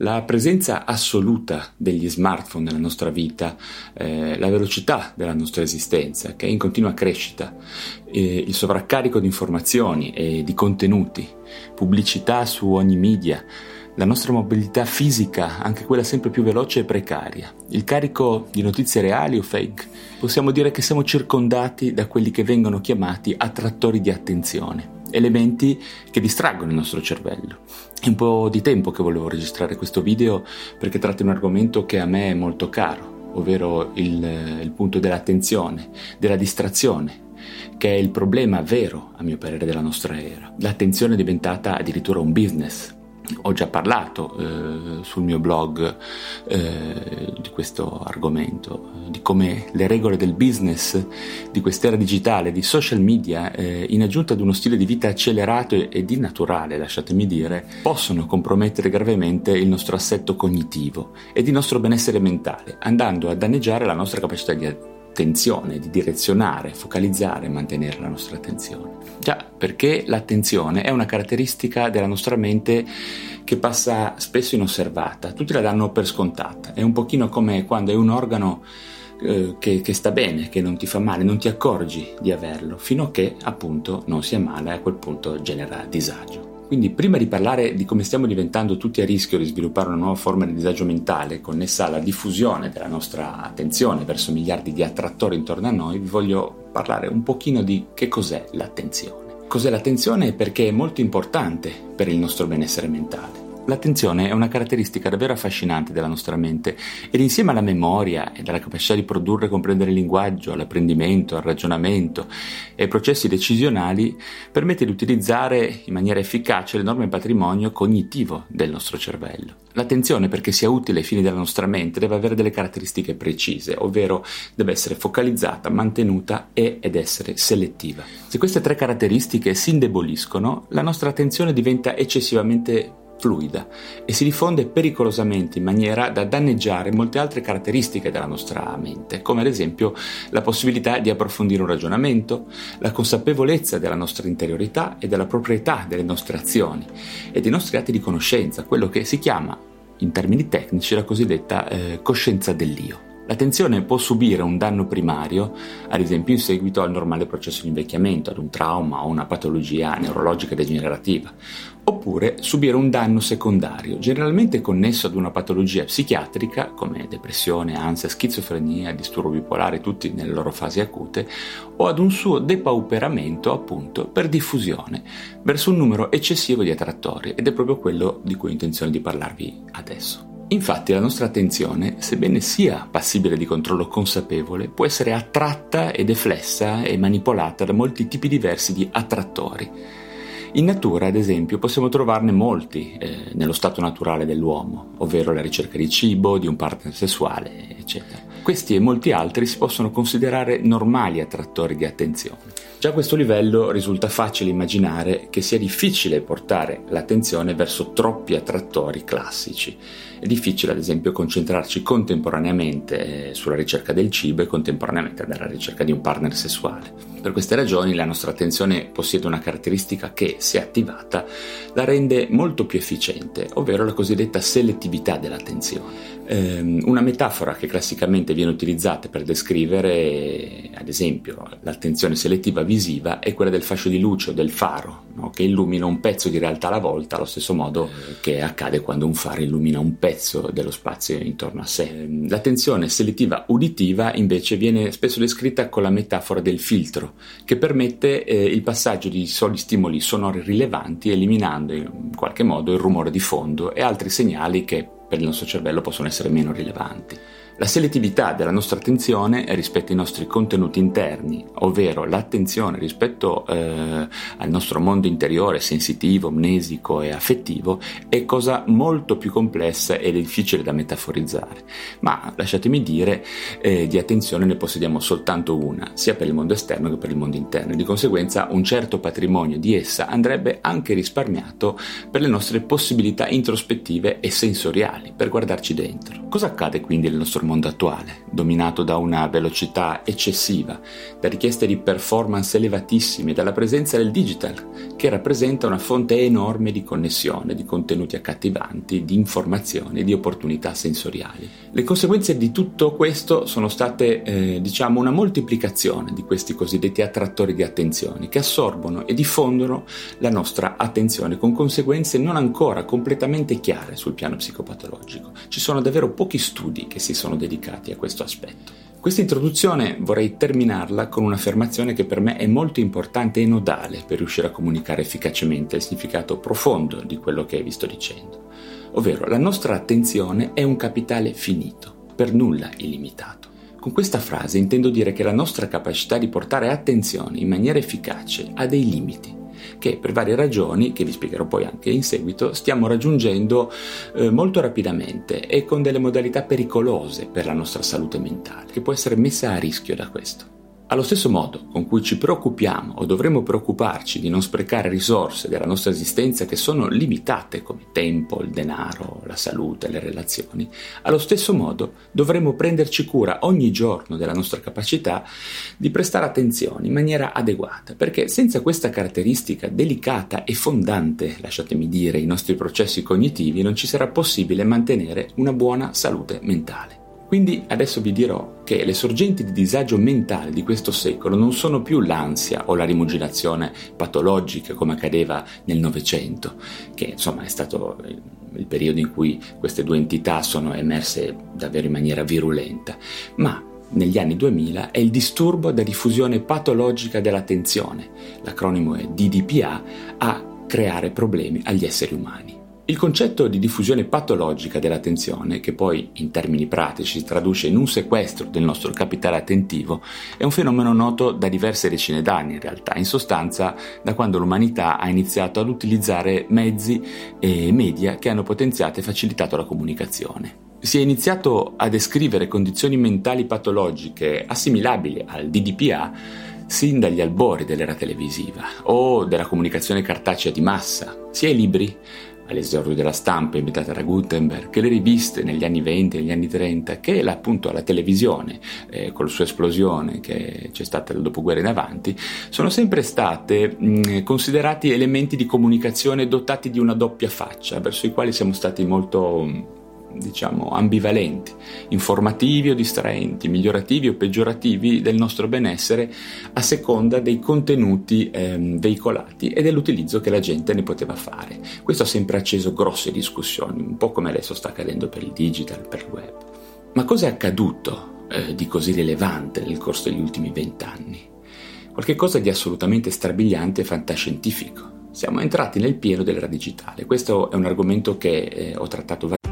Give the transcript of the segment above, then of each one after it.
La presenza assoluta degli smartphone nella nostra vita, eh, la velocità della nostra esistenza, che è in continua crescita, eh, il sovraccarico di informazioni e di contenuti, pubblicità su ogni media, la nostra mobilità fisica, anche quella sempre più veloce e precaria, il carico di notizie reali o fake, possiamo dire che siamo circondati da quelli che vengono chiamati attrattori di attenzione elementi che distraggono il nostro cervello. È un po' di tempo che volevo registrare questo video perché tratta un argomento che a me è molto caro, ovvero il, il punto dell'attenzione, della distrazione, che è il problema vero, a mio parere, della nostra era. L'attenzione è diventata addirittura un business, ho già parlato eh, sul mio blog eh, di questo argomento, di come le regole del business, di quest'era digitale, di social media, eh, in aggiunta ad uno stile di vita accelerato ed innaturale, lasciatemi dire, possono compromettere gravemente il nostro assetto cognitivo ed il nostro benessere mentale, andando a danneggiare la nostra capacità di attenzione, di direzionare, focalizzare e mantenere la nostra attenzione. Già, perché l'attenzione è una caratteristica della nostra mente che passa spesso inosservata, tutti la danno per scontata, è un pochino come quando è un organo eh, che, che, sta bene, che non ti fa male, non ti accorgi di averlo, fino a che appunto non sia male, a quel punto genera disagio. Quindi prima di parlare di come stiamo diventando tutti a rischio di sviluppare una nuova forma di disagio mentale connessa alla diffusione della nostra attenzione verso miliardi di attrattori intorno a noi, vi voglio parlare un pochino di che cos'è l'attenzione. Cos'è l'attenzione e perché è molto importante per il nostro benessere mentale. L'attenzione è una caratteristica davvero affascinante della nostra mente ed insieme alla memoria e alla capacità di produrre e comprendere il linguaggio, all'apprendimento, al ragionamento e ai processi decisionali permette di utilizzare in maniera efficace l'enorme patrimonio cognitivo del nostro cervello. L'attenzione perché sia utile ai fini della nostra mente deve avere delle caratteristiche precise, ovvero deve essere focalizzata, mantenuta e, ed essere selettiva. Se queste tre caratteristiche si indeboliscono, la nostra attenzione diventa eccessivamente fluida e si diffonde pericolosamente in maniera da danneggiare molte altre caratteristiche della nostra mente, come ad esempio la possibilità di approfondire un ragionamento, la consapevolezza della nostra interiorità e della proprietà delle nostre azioni e dei nostri atti di conoscenza, quello che si chiama in termini tecnici la cosiddetta eh, coscienza dell'io. L'attenzione può subire un danno primario, ad esempio in seguito al normale processo di invecchiamento, ad un trauma o una patologia neurologica degenerativa, oppure subire un danno secondario, generalmente connesso ad una patologia psichiatrica come depressione, ansia, schizofrenia, disturbo bipolare, tutti nelle loro fasi acute, o ad un suo depauperamento appunto per diffusione verso un numero eccessivo di attrattori ed è proprio quello di cui ho intenzione di parlarvi adesso. Infatti la nostra attenzione, sebbene sia passibile di controllo consapevole, può essere attratta e deflessa e manipolata da molti tipi diversi di attrattori in natura, ad esempio, possiamo trovarne molti eh, nello stato naturale dell'uomo, ovvero la ricerca di cibo, di un partner sessuale, eccetera. Questi e molti altri si possono considerare normali attrattori di attenzione. Già a questo livello risulta facile immaginare che sia difficile portare l'attenzione verso troppi attrattori classici. È difficile, ad esempio, concentrarci contemporaneamente eh, sulla ricerca del cibo e contemporaneamente alla ricerca di un partner sessuale. Per queste ragioni la nostra attenzione possiede una caratteristica che, se attivata, la rende molto più efficiente, ovvero la cosiddetta selettività dell'attenzione. Um, una metafora che classicamente viene utilizzata per descrivere, ad esempio, l'attenzione selettiva visiva è quella del fascio di luce o del faro, no? che illumina un pezzo di realtà alla volta, allo stesso modo che accade quando un faro illumina un pezzo dello spazio intorno a sé. L'attenzione selettiva uditiva invece viene spesso descritta con la metafora del filtro, che permette eh, il passaggio di soli stimoli sonori rilevanti, eliminando in qualche modo il rumore di fondo e altri segnali che per il nostro cervello possono essere meno rilevanti. La selettività della nostra attenzione rispetto ai nostri contenuti interni, ovvero l'attenzione rispetto eh, al nostro mondo interiore sensitivo, mnesico e affettivo, è cosa molto più complessa e difficile da metaforizzare. Ma lasciatemi dire, eh, di attenzione ne possediamo soltanto una, sia per il mondo esterno che per il mondo interno. Di conseguenza un certo patrimonio di essa andrebbe anche risparmiato per le nostre possibilità introspettive e sensoriali, per guardarci dentro. Cosa accade quindi nel nostro mondo attuale, dominato da una velocità eccessiva, da richieste di performance elevatissime, dalla presenza del digital, che rappresenta una fonte enorme di connessione, di contenuti accattivanti, di informazioni, di opportunità sensoriali. Le conseguenze di tutto questo sono state, eh, diciamo, una moltiplicazione di questi cosiddetti attrattori di attenzione che assorbono e diffondono la nostra attenzione con conseguenze non ancora completamente chiare sul piano psicopatologico. Ci sono davvero pochi studi che si sono dedicati a questo aspetto. Questa introduzione vorrei terminarla con un'affermazione che per me è molto importante e nodale per riuscire a comunicare efficacemente il significato profondo di quello che vi sto dicendo, ovvero la nostra attenzione è un capitale finito, per nulla illimitato. Con questa frase intendo dire che la nostra capacità di portare attenzione in maniera efficace ha dei limiti che per varie ragioni, che vi spiegherò poi anche in seguito, stiamo raggiungendo eh, molto rapidamente e con delle modalità pericolose per la nostra salute mentale, che può essere messa a rischio da questo. Allo stesso modo con cui ci preoccupiamo o dovremmo preoccuparci di non sprecare risorse della nostra esistenza che sono limitate come tempo, il denaro, la salute, le relazioni, allo stesso modo dovremmo prenderci cura ogni giorno della nostra capacità di prestare attenzione in maniera adeguata, perché senza questa caratteristica delicata e fondante, lasciatemi dire, i nostri processi cognitivi non ci sarà possibile mantenere una buona salute mentale. Quindi adesso vi dirò che le sorgenti di disagio mentale di questo secolo non sono più l'ansia o la rimuginazione patologica come accadeva nel Novecento, che insomma è stato il periodo in cui queste due entità sono emerse davvero in maniera virulenta, ma negli anni 2000 è il disturbo da diffusione patologica dell'attenzione, l'acronimo è DDPA, a creare problemi agli esseri umani. Il concetto di diffusione patologica dell'attenzione, che poi in termini pratici si traduce in un sequestro del nostro capitale attentivo, è un fenomeno noto da diverse decine d'anni in realtà, in sostanza da quando l'umanità ha iniziato ad utilizzare mezzi e media che hanno potenziato e facilitato la comunicazione. Si è iniziato a descrivere condizioni mentali patologiche assimilabili al DDPA sin dagli albori dell'era televisiva o della comunicazione cartacea di massa, sia i libri all'esordio della stampa inventata da Gutenberg, che le riviste negli anni 20 e negli anni 30, che appunto la televisione, eh, con la sua esplosione che c'è stata dal dopoguerra in avanti, sono sempre state mh, considerati elementi di comunicazione dotati di una doppia faccia, verso i quali siamo stati molto diciamo, ambivalenti, informativi o distraenti, migliorativi o peggiorativi del nostro benessere a seconda dei contenuti ehm, veicolati e dell'utilizzo che la gente ne poteva fare. Questo ha sempre acceso grosse discussioni, un po' come adesso sta accadendo per il digital, per il web. Ma cosa è accaduto eh, di così rilevante nel corso degli ultimi vent'anni? Qualcosa di assolutamente strabiliante e fantascientifico. Siamo entrati nel pieno dell'era digitale. Questo è un argomento che eh, ho trattato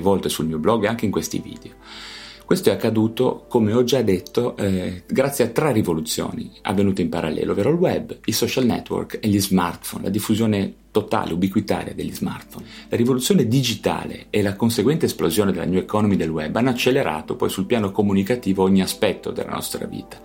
Volte sul mio blog e anche in questi video. Questo è accaduto, come ho già detto, eh, grazie a tre rivoluzioni avvenute in parallelo, ovvero il web, i social network e gli smartphone, la diffusione totale, ubiquitaria degli smartphone. La rivoluzione digitale e la conseguente esplosione della new economy del web hanno accelerato poi sul piano comunicativo ogni aspetto della nostra vita.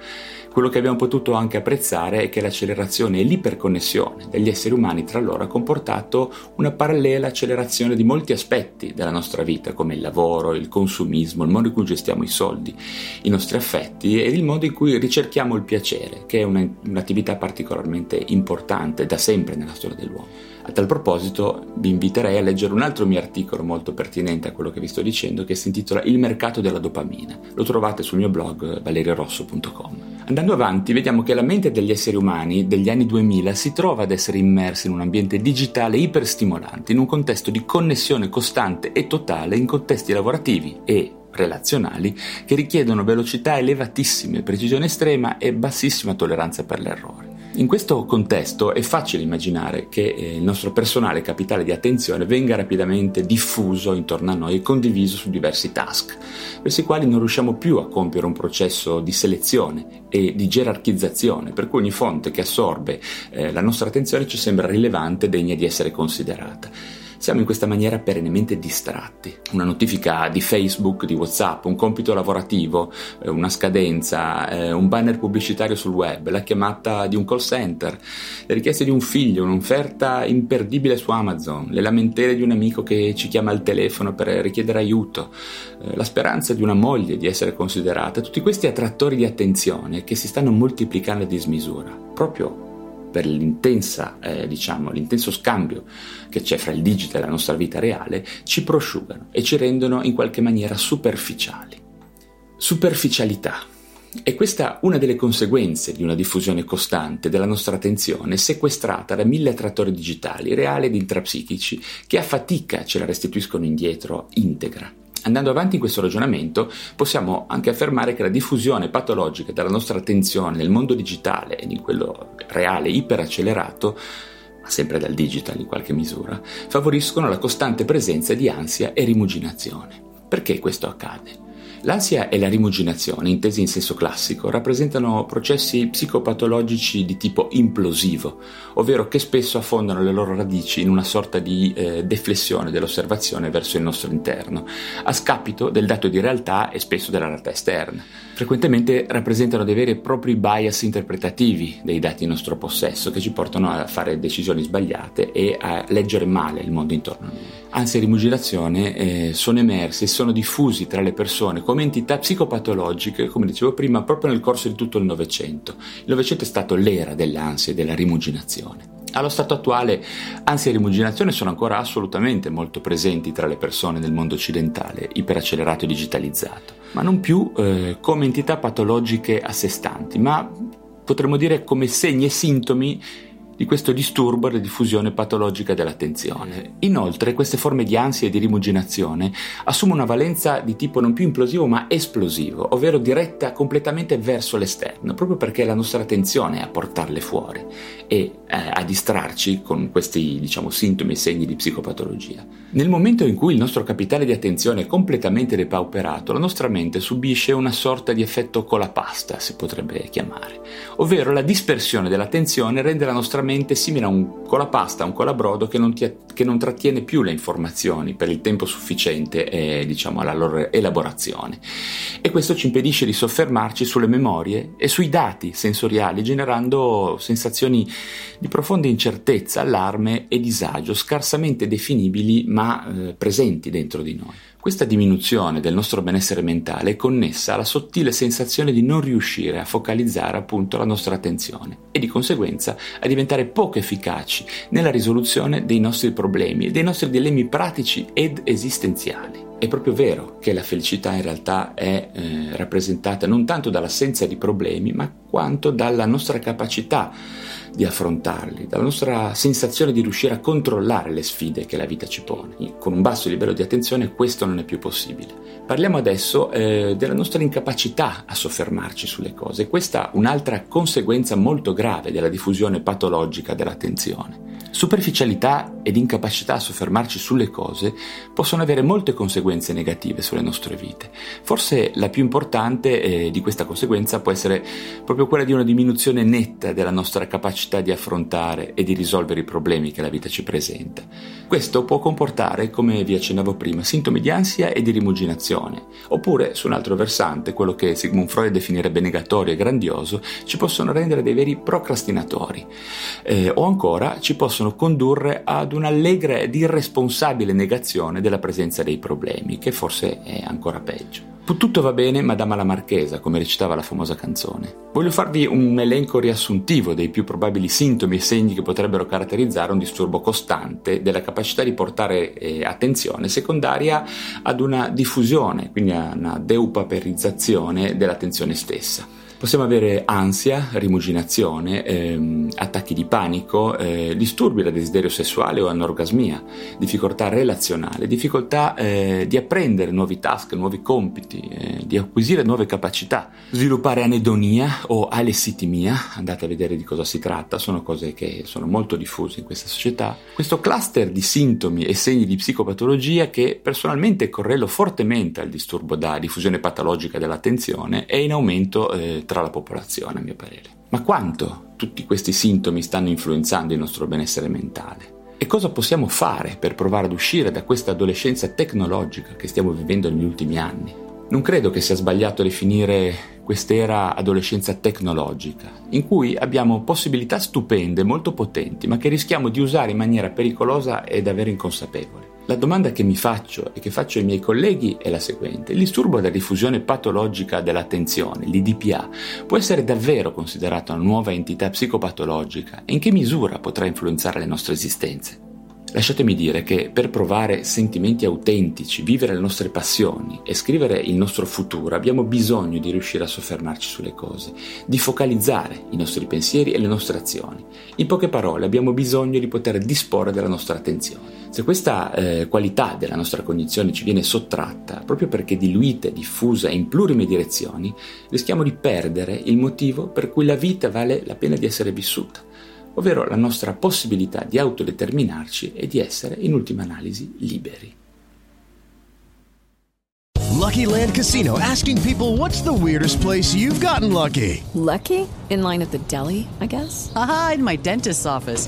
Quello che abbiamo potuto anche apprezzare è che l'accelerazione e l'iperconnessione degli esseri umani tra loro ha comportato una parallela accelerazione di molti aspetti della nostra vita, come il lavoro, il consumismo, il modo in cui gestiamo i soldi, i nostri affetti e il modo in cui ricerchiamo il piacere, che è una, un'attività particolarmente importante da sempre nella storia dell'uomo. A tal proposito vi inviterei a leggere un altro mio articolo molto pertinente a quello che vi sto dicendo che si intitola Il mercato della dopamina. Lo trovate sul mio blog valeriorosso.com. Andando avanti vediamo che la mente degli esseri umani degli anni 2000 si trova ad essere immersi in un ambiente digitale iperstimolante, in un contesto di connessione costante e totale in contesti lavorativi e relazionali che richiedono velocità elevatissime, precisione estrema e bassissima tolleranza per l'errore. In questo contesto è facile immaginare che eh, il nostro personale capitale di attenzione venga rapidamente diffuso intorno a noi e condiviso su diversi task, verso i quali non riusciamo più a compiere un processo di selezione e di gerarchizzazione, per cui ogni fonte che assorbe eh, la nostra attenzione ci sembra rilevante e degna di essere considerata. Siamo in questa maniera perennemente distratti. Una notifica di Facebook, di WhatsApp, un compito lavorativo, eh, una scadenza, eh, un banner pubblicitario sul web, la chiamata di un call center, le richieste di un figlio, un'offerta imperdibile su Amazon, le lamentele di un amico che ci chiama al telefono per richiedere aiuto, eh, la speranza di una moglie di essere considerata, tutti questi attrattori di attenzione che si stanno moltiplicando a dismisura, proprio per l'intensa, eh, diciamo, l'intenso scambio che c'è fra il digital e la nostra vita reale, ci prosciugano e ci rendono in qualche maniera superficiali. Superficialità. E questa una delle conseguenze di una diffusione costante della nostra attenzione sequestrata da mille attrattori digitali, reali ed intrapsichici, che a fatica ce la restituiscono indietro integra. Andando avanti in questo ragionamento, possiamo anche affermare che la diffusione patologica della nostra attenzione nel mondo digitale e in quello reale iperaccelerato ma sempre dal digital in qualche misura, favoriscono la costante presenza di ansia e rimuginazione. Perché questo accade? L'ansia e la rimuginazione, intesi in senso classico, rappresentano processi psicopatologici di tipo implosivo, ovvero che spesso affondano le loro radici in una sorta di eh, deflessione dell'osservazione verso il nostro interno, a scapito del dato di realtà e spesso della realtà esterna. Frequentemente rappresentano dei veri e propri bias interpretativi dei dati in nostro possesso che ci portano a fare decisioni sbagliate e a leggere male il mondo intorno a noi. Ansia e rimuginazione eh, sono emersi e sono diffusi tra le persone come entità psicopatologiche, come dicevo prima, proprio nel corso di tutto il Novecento. Il Novecento è stato l'era dell'ansia e della rimuginazione. Allo stato attuale, ansia e rimuginazione sono ancora assolutamente molto presenti tra le persone nel mondo occidentale, iperaccelerato e digitalizzato, ma non più eh, come entità patologiche a sé stanti, ma potremmo dire come segni e sintomi di questo disturbo alla diffusione patologica dell'attenzione. Inoltre queste forme di ansia e di rimuginazione assumono una valenza di tipo non più implosivo ma esplosivo, ovvero diretta completamente verso l'esterno, proprio perché è la nostra attenzione a portarle fuori e eh, a distrarci con questi diciamo, sintomi e segni di psicopatologia. Nel momento in cui il nostro capitale di attenzione è completamente depauperato, la nostra mente subisce una sorta di effetto colapasta, si potrebbe chiamare, ovvero la dispersione dell'attenzione rende la nostra mente simile a un colapasta, un colabrodo che non, ti, che non trattiene più le informazioni per il tempo sufficiente eh, diciamo, alla loro elaborazione. E questo ci impedisce di soffermarci sulle memorie e sui dati sensoriali, generando sensazioni di profonda incertezza, allarme e disagio, scarsamente definibili ma eh, presenti dentro di noi. Questa diminuzione del nostro benessere mentale è connessa alla sottile sensazione di non riuscire a focalizzare appunto la nostra attenzione e di conseguenza a diventare poco efficaci nella risoluzione dei nostri problemi e dei nostri dilemmi pratici ed esistenziali. È proprio vero che la felicità in realtà è eh, rappresentata non tanto dall'assenza di problemi, ma quanto dalla nostra capacità di affrontarli, dalla nostra sensazione di riuscire a controllare le sfide che la vita ci pone. Con un basso livello di attenzione questo non è più possibile. Parliamo adesso eh, della nostra incapacità a soffermarci sulle cose. Questa è un'altra conseguenza molto grave della diffusione patologica dell'attenzione. Superficialità ed incapacità a soffermarci sulle cose possono avere molte conseguenze negative sulle nostre vite. Forse la più importante eh, di questa conseguenza può essere proprio quella di una diminuzione netta della nostra capacità di affrontare e di risolvere i problemi che la vita ci presenta. Questo può comportare, come vi accennavo prima, sintomi di ansia e di rimuginazione, oppure, su un altro versante, quello che Sigmund Freud definirebbe negatorio e grandioso, ci possono rendere dei veri procrastinatori, eh, o ancora ci possono possono condurre ad un'allegra ed irresponsabile negazione della presenza dei problemi, che forse è ancora peggio. Tutto va bene, Madama la Marchesa, come recitava la famosa canzone. Voglio farvi un elenco riassuntivo dei più probabili sintomi e segni che potrebbero caratterizzare un disturbo costante della capacità di portare eh, attenzione secondaria ad una diffusione, quindi a una deupaperizzazione dell'attenzione stessa. Possiamo avere ansia, rimuginazione, ehm, attacchi di panico, eh, disturbi da desiderio sessuale o anorgasmia, difficoltà relazionale, difficoltà eh, di apprendere nuovi task, nuovi compiti, eh, di acquisire nuove capacità, sviluppare anedonia o alessitimia, andate a vedere di cosa si tratta, sono cose che sono molto diffuse in questa società. Questo cluster di sintomi e segni di psicopatologia che personalmente correlo fortemente al disturbo da diffusione patologica dell'attenzione è in aumento eh, tra la popolazione, a mio parere. Ma quanto tutti questi sintomi stanno influenzando il nostro benessere mentale? E cosa possiamo fare per provare ad uscire da questa adolescenza tecnologica che stiamo vivendo negli ultimi anni? Non credo che sia sbagliato definire quest'era adolescenza tecnologica, in cui abbiamo possibilità stupende, molto potenti, ma che rischiamo di usare in maniera pericolosa e davvero inconsapevole. La domanda che mi faccio e che faccio ai miei colleghi è la seguente. Il disturbo da diffusione patologica dell'attenzione, l'IDPA, può essere davvero considerato una nuova entità psicopatologica e in che misura potrà influenzare le nostre esistenze? Lasciatemi dire che per provare sentimenti autentici, vivere le nostre passioni e scrivere il nostro futuro abbiamo bisogno di riuscire a soffermarci sulle cose, di focalizzare i nostri pensieri e le nostre azioni. In poche parole abbiamo bisogno di poter disporre della nostra attenzione. Se questa eh, qualità della nostra cognizione ci viene sottratta, proprio perché diluita diffusa in plurime direzioni, rischiamo di perdere il motivo per cui la vita vale la pena di essere vissuta ovvero la nostra possibilità di autodeterminarci e di essere, in ultima analisi, liberi. Lucky Land Casino asking people what's the weirdest place you've gotten lucky? Lucky? In line at the deli, I guess? Aha, in my dentist's office.